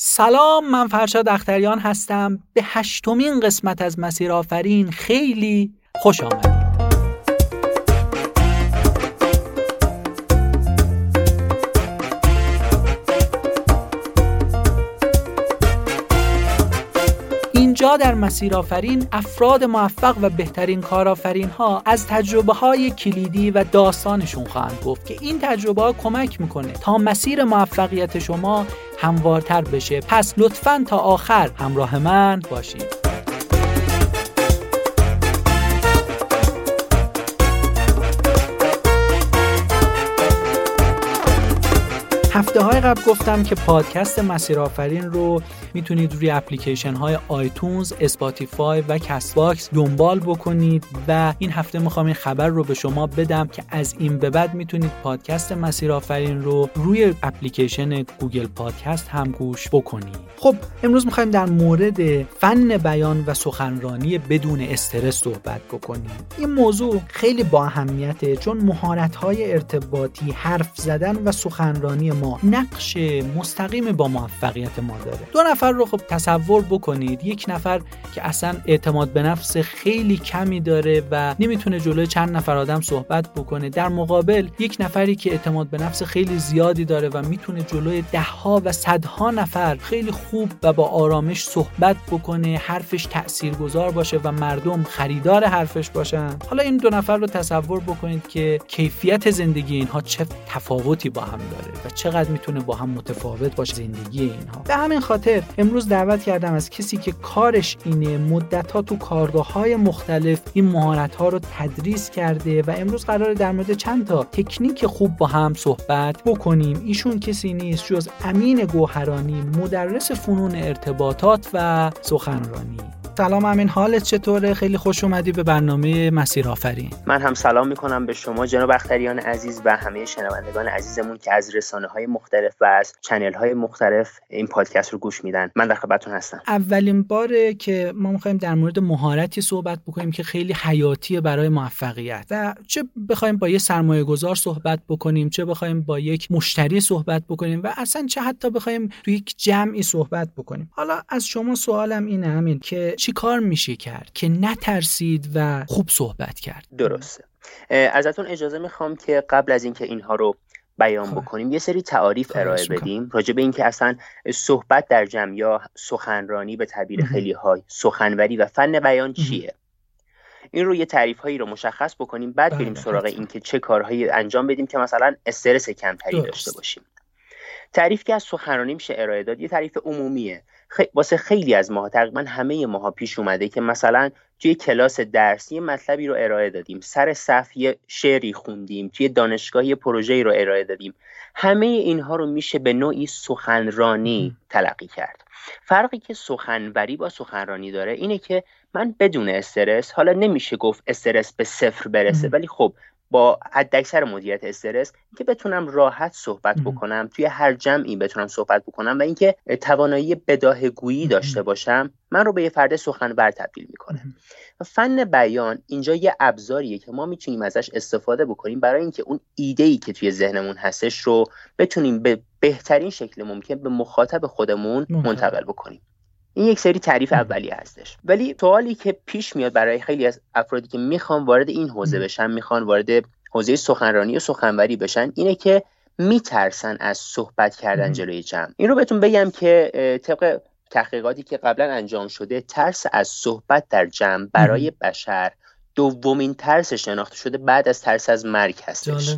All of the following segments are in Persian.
سلام من فرشاد اختریان هستم. به هشتمین قسمت از مسیر آفرین خیلی خوش آمدید. اینجا در مسیر آفرین افراد موفق و بهترین کارآفرین ها از تجربه های کلیدی و داستانشون خواهند گفت که این تجربه ها کمک می‌کنه تا مسیر موفقیت شما هموارتر بشه. پس لطفا تا آخر همراه من باشید. هفته های قبل گفتم که پادکست مسیر آفرین رو می‌تونید روی اپلیکیشن های iTunes، Spotify و Castbox دنبال بکنید و این هفته می‌خوام این خبر رو به شما بدم که از این به بعد می‌تونید پادکست مسیر آفرین رو روی اپلیکیشن Google Podcast هم گوش بکنید. خب امروز می‌خوایم در مورد فن بیان و سخنرانی بدون استرس صحبت بکنیم. این موضوع خیلی با اهمیته چون مهارت های ارتباطی، حرف زدن و سخنرانی ما نقش مستقیم با موفقیت ما داره. دو نفر رو خب تصور بکنید یک نفر که اصلا اعتماد به نفس خیلی کمی داره و نمی‌تونه جلوی چند نفر آدم صحبت بکنه. در مقابل یک نفری که اعتماد به نفس خیلی زیادی داره و می‌تونه جلوی دهها و صدها نفر خیلی خوب و با آرامش صحبت بکنه حرفش تاثیرگذار باشه و مردم خریدار حرفش باشن. حالا این دو نفر رو تصور بکنید که کیفیت زندگی اینها چه تفاوتی با هم داره و چقدر چقدر می‌تونه با هم متفاوت باشه زندگی اینها. به همین خاطر امروز دعوت کردم از کسی که کارش اینه مدت ها تو کارگاه های مختلف این مهارت ها رو تدریس کرده و امروز قرار در مورد چند تا تکنیک خوب با هم صحبت بکنیم. ایشون کسی نیست جز امین گوهرانی مدرس فنون ارتباطات و سخنرانی. سلام امین حالت چطوره؟ خیلی خوش اومدی به برنامه مسیر آفرین. من هم سلام می‌کنم به شما جناب اختریان عزیز و همه شنوندگان عزیزمون که از رسانه های مختلف و از چنل های مختلف این پادکست رو گوش میدن. من در خدمتتون هستم. اولین باره که ما می‌خوایم در مورد مهارتی صحبت بکنیم که خیلی حیاتیه برای موفقیت. و چه بخوایم با یه سرمایه گذار صحبت بکنیم چه بخوایم با یک مشتری صحبت بکنیم و اصلا چه حتی بخوایم تو یک جمعی صحبت بکنیم. حالا از شما سوالم اینه همین که چی کار میشه کرد که نترسید و خوب صحبت کرد؟ درسته. ازتون اجازه می‌خوام که قبل از اینکه اینها رو بیان خب. بکنیم یه سری تعاریف ارائه بدیم راجع به اینکه اصلا صحبت در جمع یا سخنرانی به تعبیر خیلی های سخنوری و فن بیان چیه؟ این رو یه تعریف هایی رو مشخص بکنیم بعد بریم بله، سراغ اینکه چه کارهایی انجام بدیم که مثلا استرس کمتری داشته باشیم. تعریف که از سخنرانی میشه ارائه داد یه تعریف عمومیه. واسه خیلی از ماها تقریبا همه ماها پیش اومده که مثلا توی کلاس درسی مطلبی رو ارائه دادیم. سر صف یه شعری خوندیم توی دانشگاه یه پروژه‌ای رو ارائه دادیم. همه اینها رو میشه به نوعی سخنرانی تلقی کرد. فرقی که سخنوری با سخنرانی داره اینه که من بدون استرس حالا نمیشه گفت استرس به صفر برسه ولی خب با حداکثر مدیریت استرس که بتونم راحت صحبت بکنم توی هر جمعی بتونم صحبت بکنم و اینکه توانایی بداه گویی داشته باشم من رو به یه فرد سخنور تبدیل می‌کنه. فن بیان اینجا یه ابزاریه که ما می‌تونیم ازش استفاده بکنیم برای اینکه اون ایده ای که توی ذهنمون هستش رو بتونیم به بهترین شکل ممکن به مخاطب خودمون منتقل بکنیم. این یک سری تعریف اولیه هستش. ولی سوالی که پیش میاد برای خیلی از افرادی که می‌خوان وارد این حوزه بشن می‌خوان وارد حوزه سخنرانی و سخنوری بشن اینه که میترسن از صحبت کردن جلوی جمع. این رو بهتون بگم که طبق تحقیقاتی که قبلا انجام شده ترس از صحبت در جمع برای بشر دومین ترس شناخته شده بعد از ترس از مرگ هستش.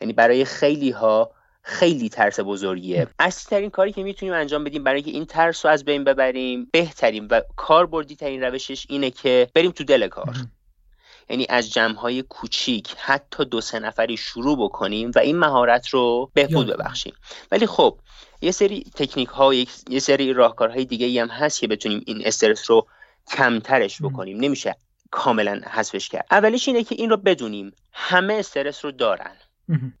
یعنی برای خیلی ها خیلی ترس بزرگیه. اصلی ترین کاری که می‌تونیم انجام بدیم برای اینکه این ترس رو از بین ببریم بهترین و کاربردی ترین روشش اینه که بریم تو دل کار. یعنی از جمع های کوچیک حتی دو سه نفری شروع بکنیم و این مهارت رو بهبود ببخشیم. ولی خب یه سری تکنیک ها یه سری راهکارهای دیگه هم هست که بتونیم این استرس رو کمترش بکنیم. نمیشه کاملا حذفش کرد. اولیش اینه که این رو بدونیم. همه استرس رو دارن.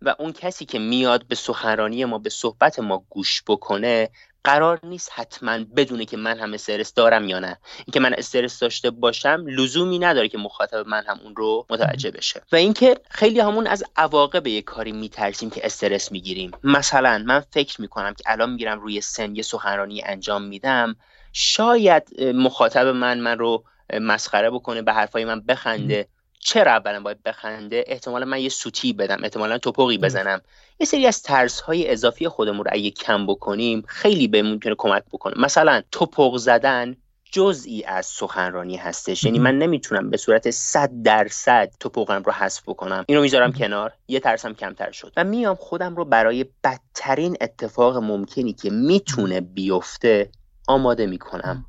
و اون کسی که میاد به سخنرانی ما به صحبت ما گوش بکنه قرار نیست حتما بدونه که من هم استرس دارم یا نه. اینکه من استرس داشته باشم لزومی نداره که مخاطب من هم اون رو متوجه بشه. و اینکه خیلی همون از عواقب یک کاری میترسیم که استرس می‌گیریم. مثلا من فکر می‌کنم که الان می‌گیرم روی سن یه سخنرانی انجام میدم. شاید مخاطب من من رو مسخره بکنه به حرفای من بخنده. چرا اولا باید بخنده؟ احتمالا من یه سوتی بدم احتمالا توپقی بزنم. یه سری از ترس های اضافی خودمون رو اگه کم بکنیم خیلی به می‌تونه کمک بکنه. مثلا توپق زدن جزئی از سخنرانی هستش. یعنی من نمی‌تونم به صورت صد درصد توپقم رو حذف بکنم. اینو می‌ذارم کنار. یه ترسم کمتر شد. و میام خودم رو برای بدترین اتفاق ممکنی که می‌تونه بیفته آماده می‌کنم.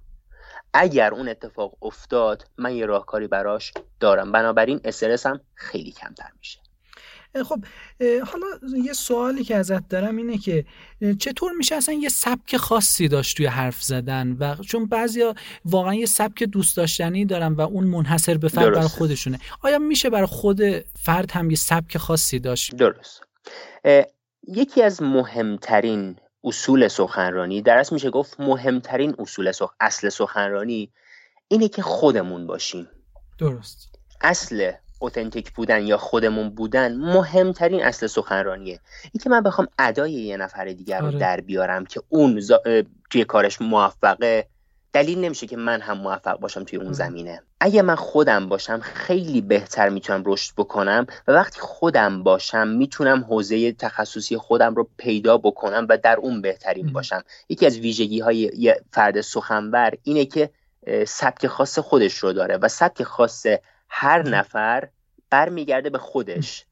اگر اون اتفاق افتاد من یه راهکاری براش دارم. بنابراین استرسم خیلی کمتر میشه. خب حالا یه سوالی که ازت دارم اینه که چطور میشه اصلا یه سبک خاصی داشت توی حرف زدن؟ و چون بعضیا واقعا یه سبک دوست داشتنی دارن و اون منحصر به فرد برای خودشونه. آیا میشه برای خود فرد هم یه سبک خاصی داشت؟ درست. یکی از مهمترین اصول سخنرانی در میشه گفت مهمترین اصول سخ... اصل سخنرانی اینه که خودمون باشیم. درست. اصل اوتنتیک بودن یا خودمون بودن مهمترین اصل سخنرانیه. اینکه من بخوام ادای یه نفر دیگر رو آره. در بیارم که اون توی کارش موفقه دلیل نمیشه که من هم موفق باشم توی اون زمینه. اگه من خودم باشم خیلی بهتر می‌تونم رشد بکنم و وقتی خودم باشم می‌تونم حوزه تخصصی خودم رو پیدا بکنم و در اون بهترین باشم. یکی از ویژگی های یه فرد سخنور اینه که سبک خاص خودش رو داره و سبک خاص هر نفر برمیگرده به خودش.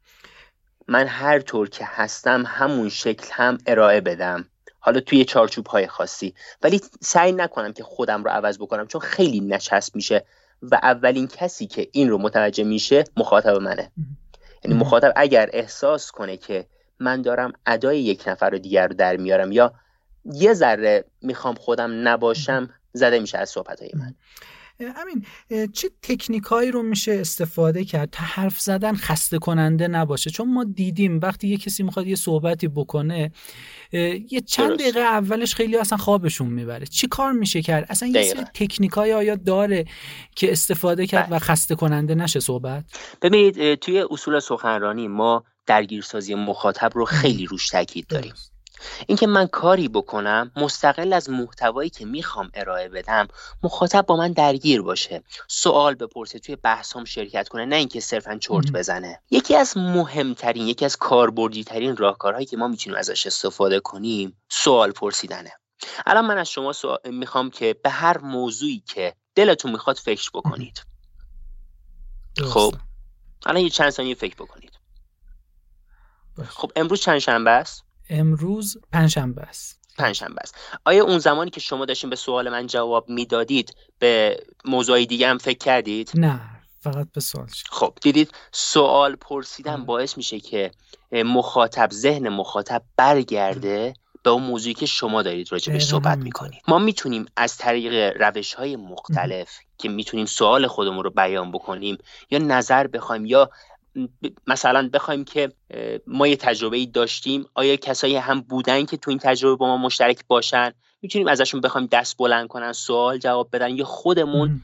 من هر طور که هستم همون شکل هم ارائه بدم. حالا توی چارچوب های خاصی. ولی سعی نکنم که خودم رو عوض بکنم چون خیلی نچسب میشه و اولین کسی که این رو متوجه میشه مخاطب منه. یعنی مخاطب اگر احساس کنه که من دارم ادای یک نفر رو دیگر رو در میارم یا یه ذره می‌خوام خودم نباشم زده میشه از صحبت های من همین چه تکنیکایی رو میشه استفاده کرد؟ تا حرف زدن خسته کننده نباشه. چون ما دیدیم وقتی یه کسی می‌خواد یه صحبتی بکنه یه چند دقیقه اولش خیلی اصلا خوابشون می‌بره. چی کار میشه کرد؟ اصلا یه سری تکنیکایی آیا داره که استفاده کرد و بله. خسته کننده نشه صحبت؟ ببینید توی اصول سخنرانی ما درگیرسازی مخاطب رو خیلی روش تاکید داریم. اینکه من کاری بکنم مستقل از محتوایی که می‌خوام ارائه بدم مخاطب با من درگیر باشه. سوال بپرسه توی بحثام شرکت کنه نه اینکه صرفا چرت بزنه. یکی از مهمترین یکی از کاربردی ترین راهکارهایی که ما می‌تونیم ازش استفاده کنیم سوال پرسیدنه. الان من از شما می‌خوام که به هر موضوعی که دلتون می‌خواد فکر بکنید. خب الان یه چند ثانیه فکر بکنید. خب امروز چند شنبه است؟ امروز پنجشنبه است. پنجشنبه است. آیا اون زمانی که شما داشتین به سوال من جواب می‌دادید به موضوعی دیگه هم فکر کردید؟ نه فقط به سوال خب دیدید سوال پرسیدن باعث میشه که مخاطب ذهن مخاطب برگرده به اون موضوعی که شما دارید راجبش صحبت می‌کنید. ما می‌تونیم از طریق روش های مختلف که می‌تونیم سوال خودمون رو بیان بکنیم یا نظر بخوایم یا مثلا بخوایم که ما یه تجربه ای داشتیم آیا کسایی هم بودن که تو این تجربه با ما مشترک باشن؟ می‌تونیم ازشون بخوایم دست بلند کنن سوال جواب بدن یا خودمون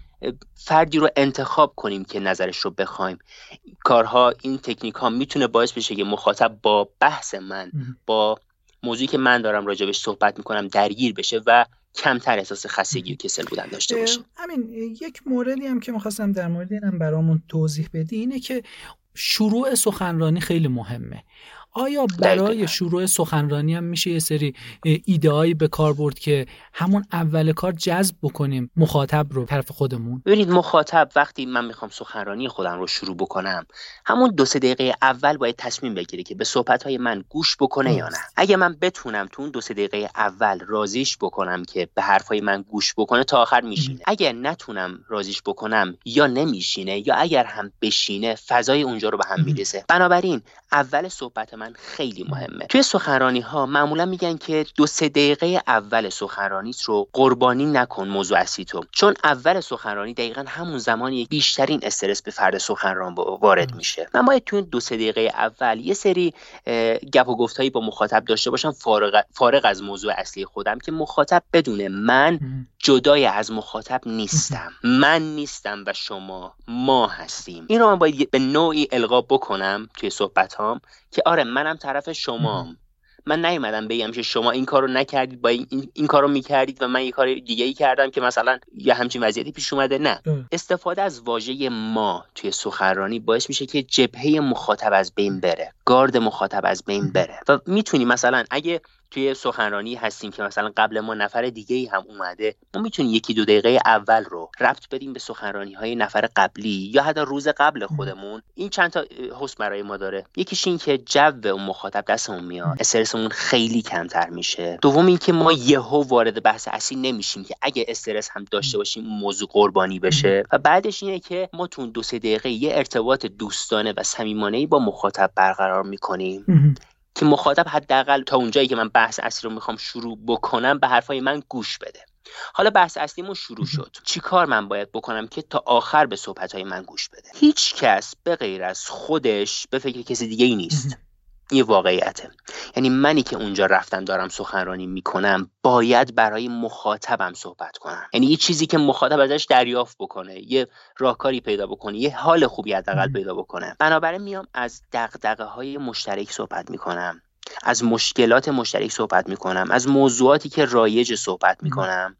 فردی رو انتخاب کنیم که نظرش رو بخوایم. کارها این تکنیک ها می‌تونه باعث بشه که مخاطب با بحث من با موضوعی که من دارم راجبش صحبت می‌کنم درگیر بشه و کمتر احساس خستگی و کسل بودن داشته باشه. همین یک موردی هم که می‌خواستم در مورد اینم برامون توضیح بدی اینه که شروع سخنرانی خیلی مهمه. آیا برای شروع سخنرانی هم میشه یه سری ایدههایی به کار برد که همون اول کار جذب بکنیم مخاطب رو طرف خودمون؟ ببینید مخاطب وقتی من می‌خوام سخنرانی خودم رو شروع بکنم همون دو سه دقیقه اول باید تصمیم بگیره که به صحبت های من گوش بکنه یا نه. اگه من بتونم تو اون دو سه دقیقه اول رازیش بکنم که به حرفای من گوش بکنه تا آخر میشینه. اگر نتونم رازیش بکنم یا نمیشینه یا اگر هم بشینه فضای اونجا رو به هم می‌رسه. بنابراین اول صحبت من من خیلی مهمه. توی سخنرانی ها معمولا میگن که دو سه دقیقه اول سخنرانیت رو قربانی نکن موضوع اصلی تو. چون اول سخنرانی دقیقا همون زمانی بیشترین استرس به فرد سخنران وارد میشه. من باید توی دو سه دقیقه اول یه سری گپ و گفتهایی با مخاطب داشته باشم فارغ, فارغ از موضوع اصلی خودم که مخاطب بدونه من جدای از مخاطب نیستم. من نیستم و شما ما هستیم. این رو من باید به نوعی القا بکنم توی صحبت هام که آره منم طرف شمام. من نیومدم بگم که شما این کارو نکردید با این, این کارو می‌کردید و من یه کار دیگه ای کردم که مثلا یه همچین وضعیتی پیش اومده. نه. استفاده از واژه ما توی سخنرانی باعث میشه که جبهه مخاطب از بین بره. گارد مخاطب از بین بره. و می‌تونی مثلا اگه توی سخنرانی هستیم که مثلا قبل ما نفر دیگه ای هم اومده ما می‌تونیم یکی دو دقیقه اول رو ربط بدیم به سخنرانی های نفر قبلی یا حتی روز قبل خودمون. این چند تا حس برای ما داره. یکیش این که جو اون مخاطب دستمون میاد. استرسمون خیلی کمتر میشه. دوم اینکه ما یهو وارد بحث اصلی نمیشیم که اگه استرس هم داشته باشیم موضوع قربانی بشه. و بعدش اینه که ما تو دو سه دقیقه یه ارتباط دوستانه و صمیمانه با مخاطب برقرار می‌کنیم. که مخاطب حداقل تا اونجایی که من بحث اصلی رو می‌خوام شروع بکنم به حرفای من گوش بده. حالا بحث اصلیمون شروع شد. چی کار من باید بکنم که تا آخر به صحبت من گوش بده؟ هیچ کس به غیر از خودش به فکر کسی دیگه ای نیست. این واقعیته. یعنی منی که اونجا رفتم دارم سخنرانی می‌کنم باید برای مخاطبم صحبت کنم. یعنی یه چیزی که مخاطب ازش دریافت بکنه یه راهکاری پیدا بکنه یه حال خوبی حداقل پیدا بکنه. بنابراین میام از دغدغه های مشترک صحبت می‌کنم. از مشکلات مشترک صحبت می‌کنم. از موضوعاتی که رایج صحبت می‌کنم.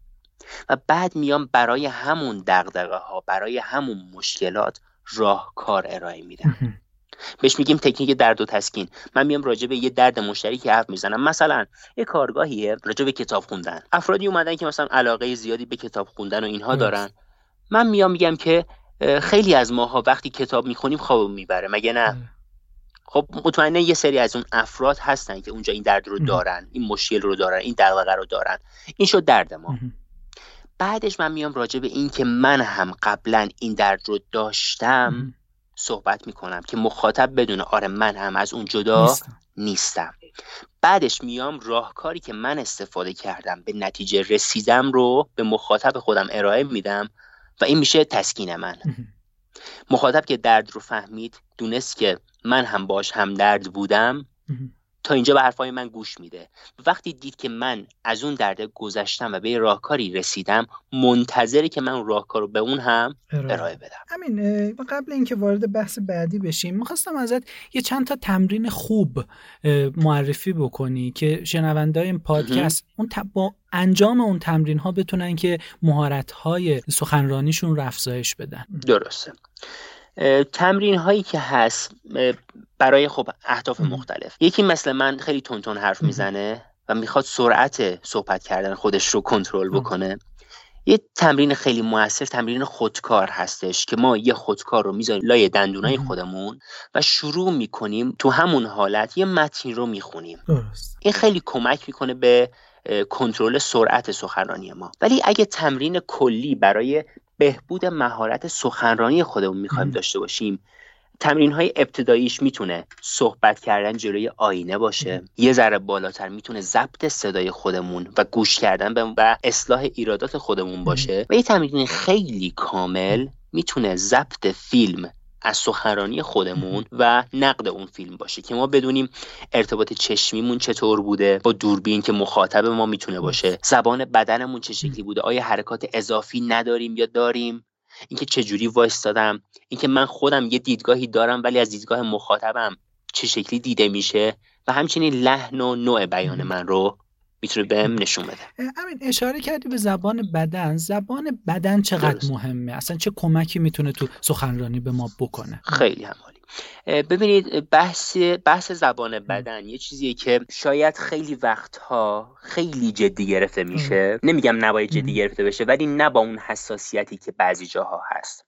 و بعد میام برای همون دغدغه ها برای همون مشکلات راهکار ارائه میدم. بهش میگیم تکنیک درد و تسکین. من میام راجع به یه درد مشترکی حرف می‌زنم. مثلا یه کارگاهیه راجع به کتاب خوندن. افرادی اومدن که مثلا علاقه زیادی به کتاب خوندن و اینها دارن. من میام میگم که خیلی از ماها وقتی کتاب می‌خونیم خواب می‌بره. مگه نه؟ خب مطمئنه یه سری از اون افراد هستن که اونجا این درد رو دارن این مشکل رو دارن این دغدغه رو دارن. این شد درد ما. بعدش من میام راجع به این که من هم قبلا این درد رو داشتم. صحبت می‌کنم که مخاطب بدونه آره من هم از اون جدا نیستم, نیستم. بعدش میام راهکاری که من استفاده کردم به نتیجه رسیدم رو به مخاطب خودم ارائه میدم و این میشه تسکین من. مخاطب که درد رو فهمید دونست که من هم باش هم درد بودم. تا اینجا به حرفای من گوش میده. وقتی دید که من از اون درده گذشتم و به راهکاری رسیدم منتظری که من اون راهکار رو به اون هم ارائه. بدم. همین قبل اینکه وارد بحث بعدی بشیم می‌خواستم ازت یه چند تا تمرین خوب معرفی بکنی که شنونده این پادکست اون با انجام اون تمرین ها بتونن که مهارت های سخنرانیشون رو افزایش بدن. درسته. تمرین هایی که هست برای خب اهداف مختلف. یکی مثل من خیلی تون حرف می‌زنه و می‌خواد سرعت صحبت کردن خودش رو کنترل بکنه. یه تمرین خیلی موثر تمرین خودکار هستش که ما یه خودکار رو می‌ذاریم لای دندونای خودمون و شروع می‌کنیم تو همون حالت یه متن رو می‌خونیم. این خیلی کمک می‌کنه به کنترل سرعت سخنرانی ما. ولی اگه تمرین کلی برای بهبود مهارت سخنرانی خودمون می‌خوایم داشته باشیم تمرین های ابتداییش می‌تونه صحبت کردن جلوی آینه باشه. یه ذره بالاتر می‌تونه ضبط صدای خودمون و گوش کردن به و اصلاح ایرادات خودمون باشه. و یه تمرین خیلی کامل می‌تونه ضبط فیلم از سخنرانی خودمون و نقد اون فیلم باشه که ما بدونیم ارتباط چشمیمون چطور بوده با دوربین که مخاطب ما می‌تونه باشه. زبان بدنمون چه شکلی بوده؟ آیا حرکات اضافی نداریم یا داریم؟ اینکه چه جوری وایستادم؟ اینکه من خودم یه دیدگاهی دارم ولی از دیدگاه مخاطبم چه شکلی دیده میشه؟ و همچنین لحن و نوع بیان من رو می‌تونه بهم نشون بده. همین اشاره کردی به زبان بدن. زبان بدن چقدر مهمه؟ اصلا چه کمکی می‌تونه تو سخنرانی به ما بکنه؟ خیلی همالی. ببینید بحث بحث زبان بدن یه چیزیه که شاید خیلی وقتها خیلی جدی گرفته میشه. نمیگم نباید جدی گرفته بشه ولی نه با اون حساسیتی که بعضی جاها هست.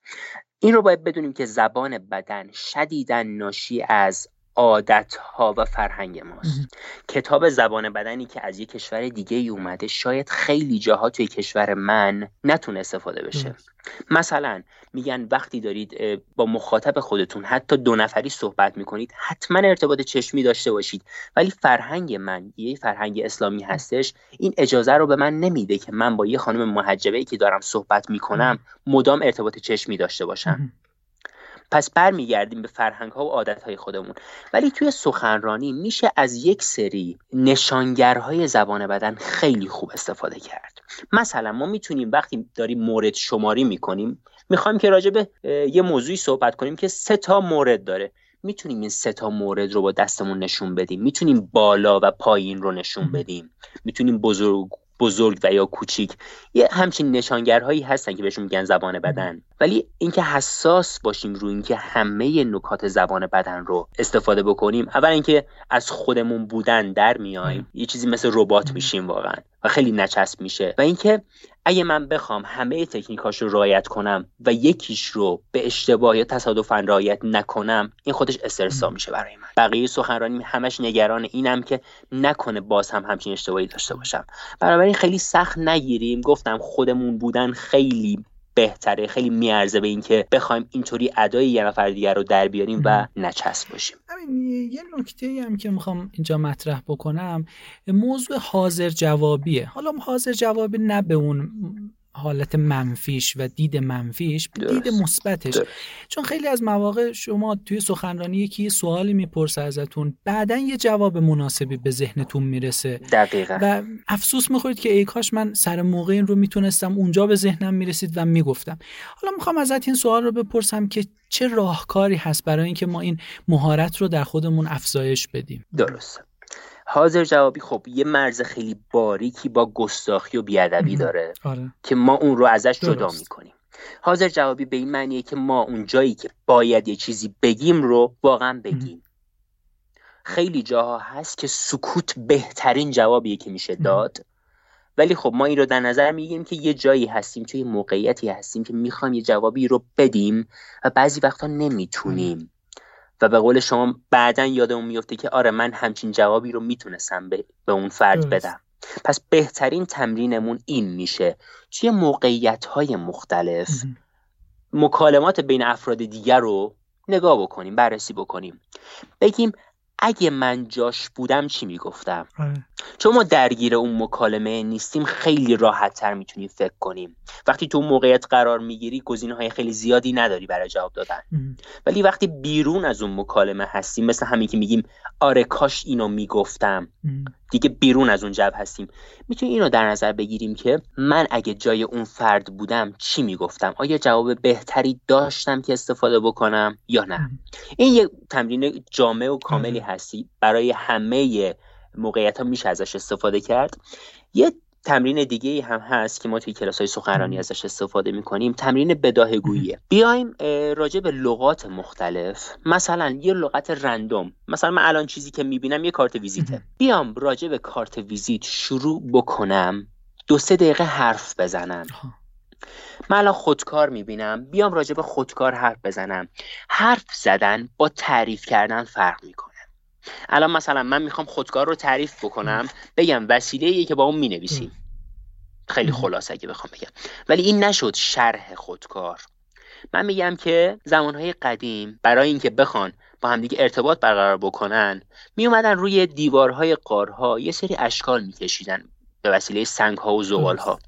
این رو باید بدونیم که زبان بدن شدیدن ناشی از عادت ها و فرهنگ ماست. کتاب زبان بدنی که از یک کشور دیگه ای اومده شاید خیلی جاها توی کشور من نتونه استفاده بشه. مثلا میگن وقتی دارید با مخاطب خودتون حتی دو نفری صحبت می‌کنید حتما ارتباط چشمی داشته باشید. ولی فرهنگ من یه فرهنگ اسلامی هستش این اجازه رو به من نمیده که من با یه خانم محجبه ای که دارم صحبت می‌کنم مدام ارتباط چشمی داشته باشم. پس برمیگردیم به فرهنگ ها و عادت های خودمون. ولی توی سخنرانی میشه از یک سری نشانگرهای زبان بدن خیلی خوب استفاده کرد. مثلا ما می‌تونیم وقتی داریم مورد شماری می‌کنیم می‌خوایم که راجع به یه موضوعی صحبت کنیم که سه تا مورد داره. می‌تونیم این سه تا مورد رو با دستمون نشون بدیم. می‌تونیم بالا و پایین رو نشون بدیم. می‌تونیم بزرگ بزرگ و یا کوچیک یه همچین نشانگرهایی هستن که بهشون میگن زبان بدن. ولی اینکه حساس باشیم روی اینکه همه نکات زبان بدن رو استفاده بکنیم اول اینکه از خودمون بودن در میایم. یه چیزی مثل ربات میشیم واقعا و خیلی نچسب میشه. و اینکه اگه من بخوام همه تکنیکاش رو رعایت کنم و یکیش رو به اشتباه یا تصادفا رعایت نکنم این خودش استرسا میشه برای من. بقیه سخنرانی همش نگران اینم که نکنه باز هم همچین اشتباهی داشته باشم. بنابراین خیلی سخت نگیریم. گفتم خودمون بودن خیلی بهتره. خیلی میارزه به اینکه بخوایم اینطوری ادای یه نفر دیگر رو در بیاریم و نچسب باشیم. همین یه نکته هم که می‌خوام اینجا مطرح بکنم موضوع حاضر جوابیه. حالا حاضر جوابی نه به اون حالت منفیش و دید منفیش دید مثبتش. چون خیلی از مواقع شما توی سخنرانی یکی یه سوالی می‌پرسه ازتون بعدا یه جواب مناسبی به ذهنتون می‌رسه. دقیقا. و افسوس می‌خورید که ای کاش من سر موقع این رو می‌تونستم اونجا به ذهنم می‌رسید و می‌گفتم. حالا می‌خوام ازت این سوال رو بپرسم که چه راهکاری هست برای اینکه ما این مهارت رو در خودمون افزایش بدیم؟ درست. حاضر جوابی خب یه مرز خیلی باریکی با گستاخی و بیادبی داره آره. که ما اون رو ازش جدا می‌کنیم. حاضر جوابی به این معنیه که ما اون جایی که باید یه چیزی بگیم رو واقعا بگیم. خیلی جاها هست که سکوت بهترین جوابیه که میشه داد. ولی خب ما این رو در نظر می‌گیریم که یه جایی هستیم توی موقعیتی هستیم که می‌خوایم یه جوابی رو بدیم و بعضی وقتا نمی‌تونیم. و به قول شما بعدا یادمون میفته که آره من همچین جوابی رو می‌تونستم به, به اون فرد بدم. پس بهترین تمرینمون این میشه. توی موقعیت های مختلف مکالمات بین افراد دیگر رو نگاه بکنیم بررسی بکنیم. بگیم اگه من جاش بودم چی می‌گفتم؟ آره. چون ما درگیر اون مکالمه نیستیم خیلی راحت تر می‌تونیم فکر کنیم. وقتی تو اون موقعیت قرار می‌گیری گزینه های خیلی زیادی نداری برای جواب دادن. ولی وقتی بیرون از اون مکالمه هستیم مثل همین که میگیم آره کاش اینو می‌گفتم. دیگه بیرون از اون جب هستیم. می‌تونیم اینو در نظر بگیریم که من اگه جای اون فرد بودم چی می‌گفتم؟ آیا جواب بهتری داشتم که استفاده بکنم یا نه؟ این یه تمرین جامع و کاملی هستی. برای همه موقعیت ها میشه ازش استفاده کرد. یه تمرین دیگه هم هست که ما توی کلاس های سخنرانی ازش استفاده می‌کنیم. تمرین بداهگوییه بیایم راجع به لغات مختلف. مثلا یه لغت رندوم. مثلا من الان چیزی که می‌بینم یه کارت ویزیته. بیام راجع به کارت ویزیت شروع بکنم. دو سه دقیقه حرف بزنم. من الان خودکار می‌بینم. بیام راجع به خودکار حرف بزنم. حرف زدن با تعریف کردن فرق می‌کنه. الان مثلا من می‌خوام خودکار رو تعریف بکنم بگم وسیله که با اون می‌نویسیم. خیلی خلاصه اگه بخوام بگم. ولی این نشد شرح خودکار. من میگم که زمانهای قدیم برای اینکه بخوان با همدیگه ارتباط برقرار بکنن می اومدن روی دیوارهای قارها یه سری اشکال میکشیدن به وسیله سنگ ها و زغال ها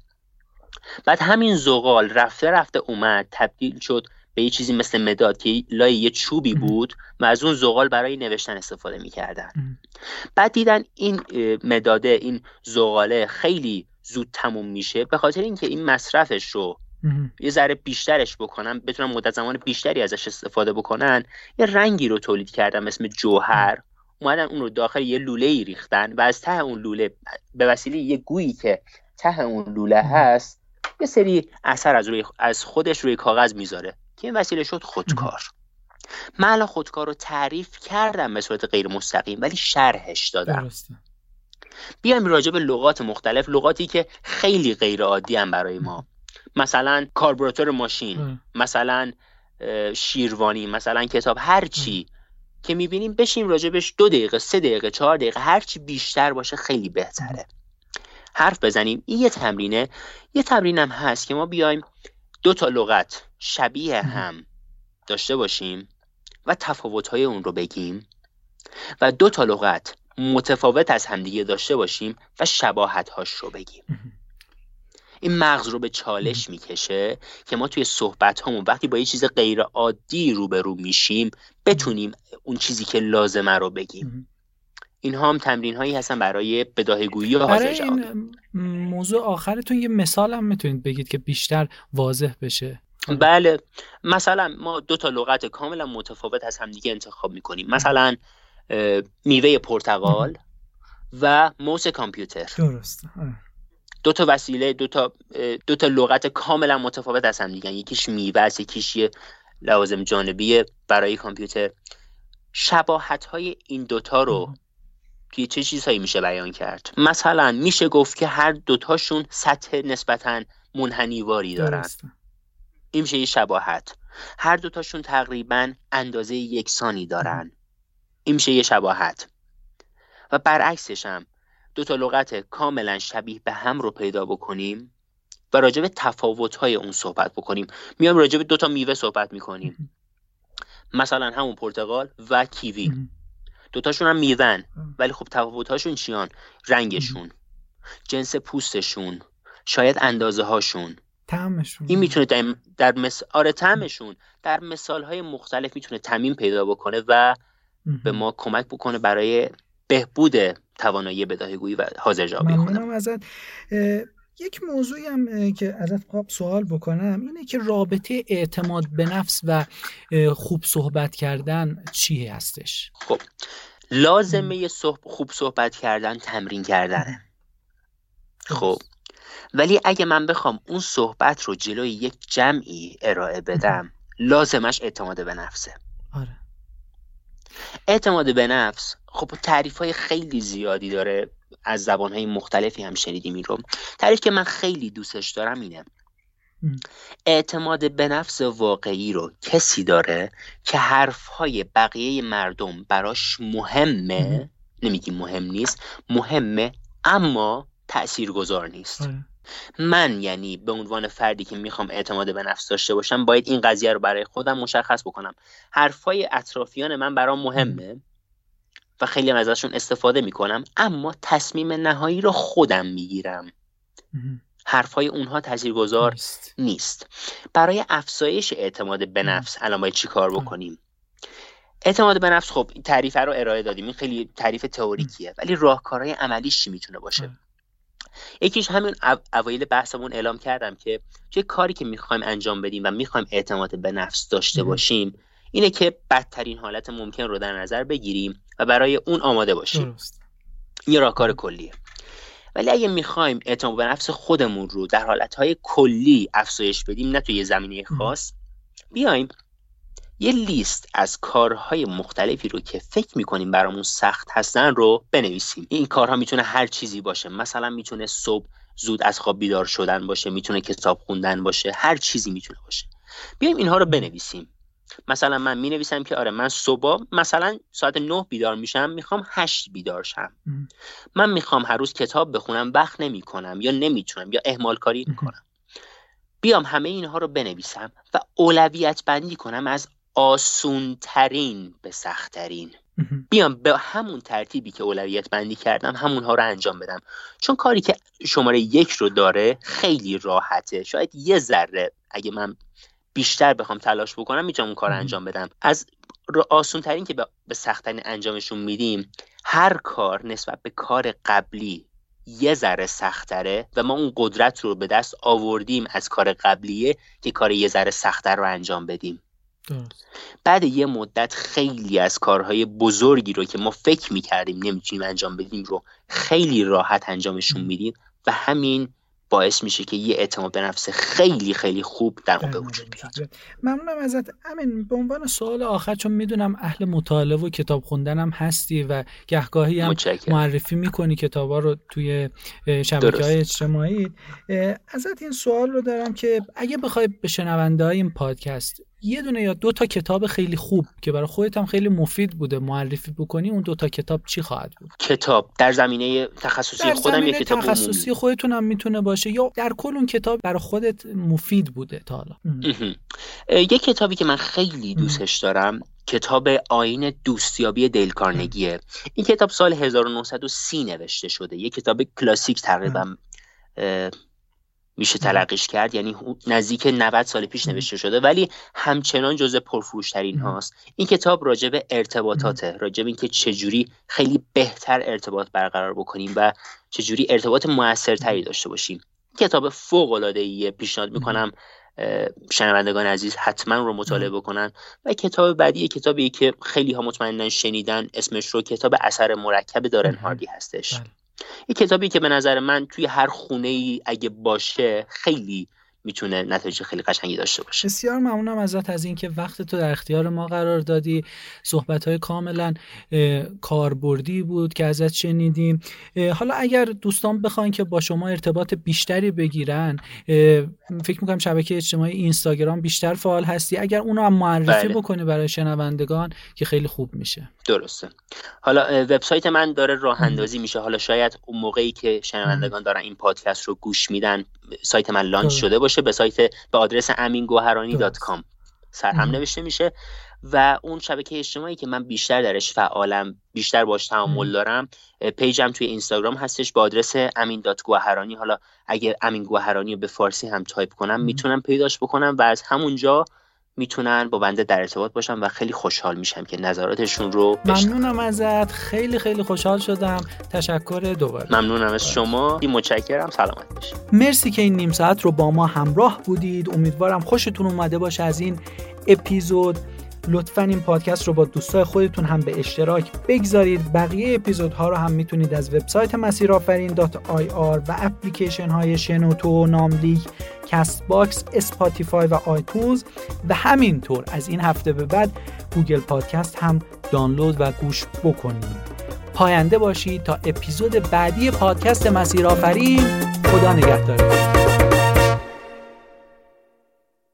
بعد همین زغال رفته رفته اومد تبدیل شد به یه چیزی مثل مداد که لای یه چوبی بود و از اون زغال برای نوشتن استفاده می‌کردن. بعد دیدن این مداده این زغاله خیلی زود تموم میشه به خاطر اینکه این مصرفش رو یه ذره بیشترش بکنن بتونن مدت زمان بیشتری ازش استفاده بکنن یه رنگی رو تولید کردن اسم جوهر. اومدن اون رو داخل یه لوله ای ریختن و از ته اون لوله به وسیله یه گویی که ته اون لوله هست یه سری اثر از روی از خودش روی کاغذ می‌ذاره. که این وسیله شد خودکار. من الان خودکار رو تعریف کردم به صورت غیر مستقیم ولی شرحش دادم. بیایم راجع به لغات مختلف لغاتی که خیلی غیر عادی هم برای ما. مثلا کاربراتور ماشین مثلا شیروانی مثلا کتاب هر چی که می‌بینیم بشیم راجبش دو دقیقه سه دقیقه چهار دقیقه هرچی بیشتر باشه خیلی بهتره. حرف بزنیم. این یه تمرینه. یه تمرینم هست که ما بیایم دو تا لغت شبیه هم داشته باشیم و تفاوت‌های اون رو بگیم و دو تا لغت متفاوت از همدیگه داشته باشیم و شباهت‌هاش رو بگیم. این مغز رو به چالش می‌کشه که ما توی صحبت همون وقتی با یه چیز غیر عادی روبرو میشیم بتونیم اون چیزی که لازمه رو بگیم. این هم تمرین هایی هستن برای بداهگویی و برای این موضوع آخرتون یه مثال هم می‌تونید بگید که بیشتر واضح بشه. بله. مثلا ما دو تا لغت کاملا متفاوت از همدیگه انتخاب می‌کنیم. مثلا میوه پرتقال و موس کامپیوتر. درست دو تا وسیله دو تا دو تا لغت کاملا متفاوت از هم دیگه یکیش میوه است یکیش یه لوازم جانبی برای کامپیوتر. شباهت های این دوتا رو توی چه چیزهایی میشه بیان کرد. مثلا میشه گفت که هر دوتاشون سطح نسبتا منحنیواری دارن. این میشه یه شباهت. هر دوتاشون تقریبا اندازه یکسانی دارن. این میشه یه شباهت. و برعکسش هم دو تا لغت کاملا شبیه به هم رو پیدا بکنیم و راجع به تفاوت‌های اون صحبت بکنیم. میام راجع به دو تا میوه صحبت می‌کنیم. مثلا همون پرتقال و کیوی. دوتاشون هم میون ولی خب تفاوت‌هاشون چیان؟ رنگشون. جنس پوستشون. شاید اندازه هاشون تعمشون این می‌تونه در مس... آره تعمشون در مثال های مختلف می‌تونه تمیم پیدا بکنه و به ما کمک بکنه برای بهبود توانایی بداهگویی و حاضر جوابی ازت یک موضوعی هم که ازت خواهم سوال بکنم اینه که رابطه اعتماد به نفس و خوب صحبت کردن چی هستش؟ خب لازمه خوب صحبت کردن تمرین کردنه خب ولی اگه من بخوام اون صحبت رو جلوی یک جمعی ارائه بدم لازمش اعتماد به نفسه. آره. اعتماد به نفس خب تعریف های خیلی زیادی داره. از زبان های مختلفی هم شنیدیم این رو. تعریف که من خیلی دوستش دارم اینه. اعتماد به نفس واقعی رو کسی داره که حرف های بقیه مردم براش مهمه؟ نمیگیم مهم نیست مهمه اما تاثیرگذار نیست. آره. من یعنی به عنوان فردی که می‌خوام اعتماد به نفس داشته باشم باید این قضیه رو برای خودم مشخص بکنم. حرفای اطرافیان من برام مهمه. و خیلی هم ازشون استفاده می‌کنم. اما تصمیم نهایی رو خودم می‌گیرم. حرفای اونها تاثیرگذار نیست. نیست. برای افزایش اعتماد به نفس الان باید چی کار بکنیم؟ اعتماد به نفس خب تعریف رو ارائه دادیم. این خیلی تعریف تئوریکیه. ولی راهکارهای عملیش چی می‌تونه باشه؟ یکیش همین اوایل بحثمون اعلام کردم که چه کاری که می‌خوایم انجام بدیم و می‌خوایم اعتماد به نفس داشته باشیم اینه که بدترین حالت ممکن رو در نظر بگیریم. و برای اون آماده باشیم. یه راهکار کلیه. ولی اگه می‌خوایم اعتماد به نفس خودمون رو در حالتهای کلی افزایش بدیم نه توی یه زمینه خاص بیایم یه لیست از کارهای مختلفی رو که فکر می‌کنیم برامون سخت هستن رو بنویسیم. این کارها می‌تونه هر چیزی باشه. مثلا می‌تونه صبح زود از خواب بیدار شدن باشه می‌تونه کتاب خوندن باشه هر چیزی می‌تونه باشه. بیایم اینها رو بنویسیم. مثلا من می نویسم که آره من صبح مثلا ساعت نه بیدار میشم می‌خوام هشت بیدار شم. من می‌خوام هر روز کتاب بخونم وقت نمی کنم یا نمی‌تونم یا اهمال کاری می‌کنم. بیام همه اینها رو بنویسم و اولویت بندی کنم از آسون ترین به سختترین. بیام به همون ترتیبی که اولویت بندی کردم همونها رو انجام بدم. چون کاری که شماره یک رو داره خیلی راحته. شاید یه ذره اگه من بیشتر بخوام تلاش بکنم می‌تونم اون کار انجام بدم. از آسون ترین که به سختترین انجامشون میدیم هر کار نسبت به کار قبلی یه ذره سختره و ما اون قدرت رو به دست آوردیم از کار قبلیه که کار یه ذره سختتر رو انجام بدیم. بعد یه مدت خیلی از کارهای بزرگی رو که ما فکر می‌کردیم نمی‌تونیم انجام بدیم رو خیلی راحت انجامشون میدیم و همین باعث میشه که یه اعتماد به نفس خیلی خیلی خوب در ما به وجود بیاد. ممنونم ازت. امین به عنوان سوال آخر چون می‌دونم اهل مطالعه و کتاب خوندن هستی و گهگاهی هم معرفی می‌کنی کتابا رو توی شبکه های اجتماعی. ازت این سوال رو دارم که اگه بخوای به شنونده های این پادکست یه دونه یا دو تا کتاب خیلی خوب که برای خودت هم خیلی مفید بوده معرفی بکنی اون دو تا کتاب چی خواهد بود؟ کتاب در زمینه تخصصی در خودم زمینه یه کتاب تخصصی عمومی. خودتون هم می‌تونه باشه یا در کل اون کتاب برای خودت مفید بوده تا حالا. یه کتابی که من خیلی دوستش دارم کتاب آین دوستیابی دیل کارنگیه این کتاب سال 1930 نوشته شده. یه کتاب کلاسیک تقریبا میشه تلقیش کرد. یعنی نزدیک 90 سال پیش نوشته شده. ولی همچنان جزء پرفروشترین. هاست. این کتاب راجع به ارتباطاته. راجع به اینکه چجوری خیلی بهتر ارتباط برقرار بکنیم و چجوری ارتباط موثرتری داشته باشیم. کتاب فوق العاده ایه پیشنهاد می‌کنم شنوندگان عزیز حتما رو مطالعه بکنن. و کتاب بعدی کتابی که خیلی ها مطمئنا شنیدن اسمش رو کتاب اثر مرکب دارن. هاردی هستش. بله. یه کتابی که به نظر من توی هر خونه ای اگه باشه خیلی می‌تونه نتایج خیلی قشنگی داشته باشه. بسیار ممنونم ازت از اینکه وقت تو در اختیار ما قرار دادی. صحبت های کاملا کاربردی بود که ازت شنیدیم. حالا اگر دوستان بخواین که با شما ارتباط بیشتری بگیرن فکر می‌کنم شبکه اجتماعی اینستاگرام بیشتر فعال هستی. اگر اونو هم معرفی بله. بکنی برای شنوندگان که خیلی خوب میشه. درسته. حالا وبسایت من داره راه اندازی میشه. حالا شاید اون موقعی که شنوندگان دارن این پادکست رو گوش میدن سایت من launch. شده باشه. به سایت به آدرس امینگوهرانی dot com سرهم هم نوشته میشه و اون شبکه اجتماعی که من بیشتر درش فعالم بیشتر باش تعامل. دارم page م توی اینستاگرام هستش به آدرس امین dot گوهرانی حالا اگه امین گوهرانی رو به فارسی هم تایپ کنم. می‌تونم پیداش بکنم و از همونجا می‌تونن با بنده در ارتباط باشن و خیلی خوشحال میشم که نظراتشون رو بشنوم ممنونم ازت. خیلی خیلی خوشحال شدم. تشکر دوباره. ممنونم از شما. متشکرم. سلامت باشید مرسی که این نیم ساعت رو با ما همراه بودید. امیدوارم خوشتون اومده باشه از این اپیزود. لطفا این پادکست رو با دوستای خودتون هم به اشتراک بگذارید. بقیه اپیزودها رو هم می‌تونید از وبسایت مسیرآفرین و اپلیکیشن های شنوتو ناملیک Castbox Spotify و iTunes و همینطور. از این هفته به بعد Google Podcast هم دانلود و گوش بکنید. پاینده باشید تا اپیزود بعدی پادکست مسیرآفرین. خدا نگهدارتون.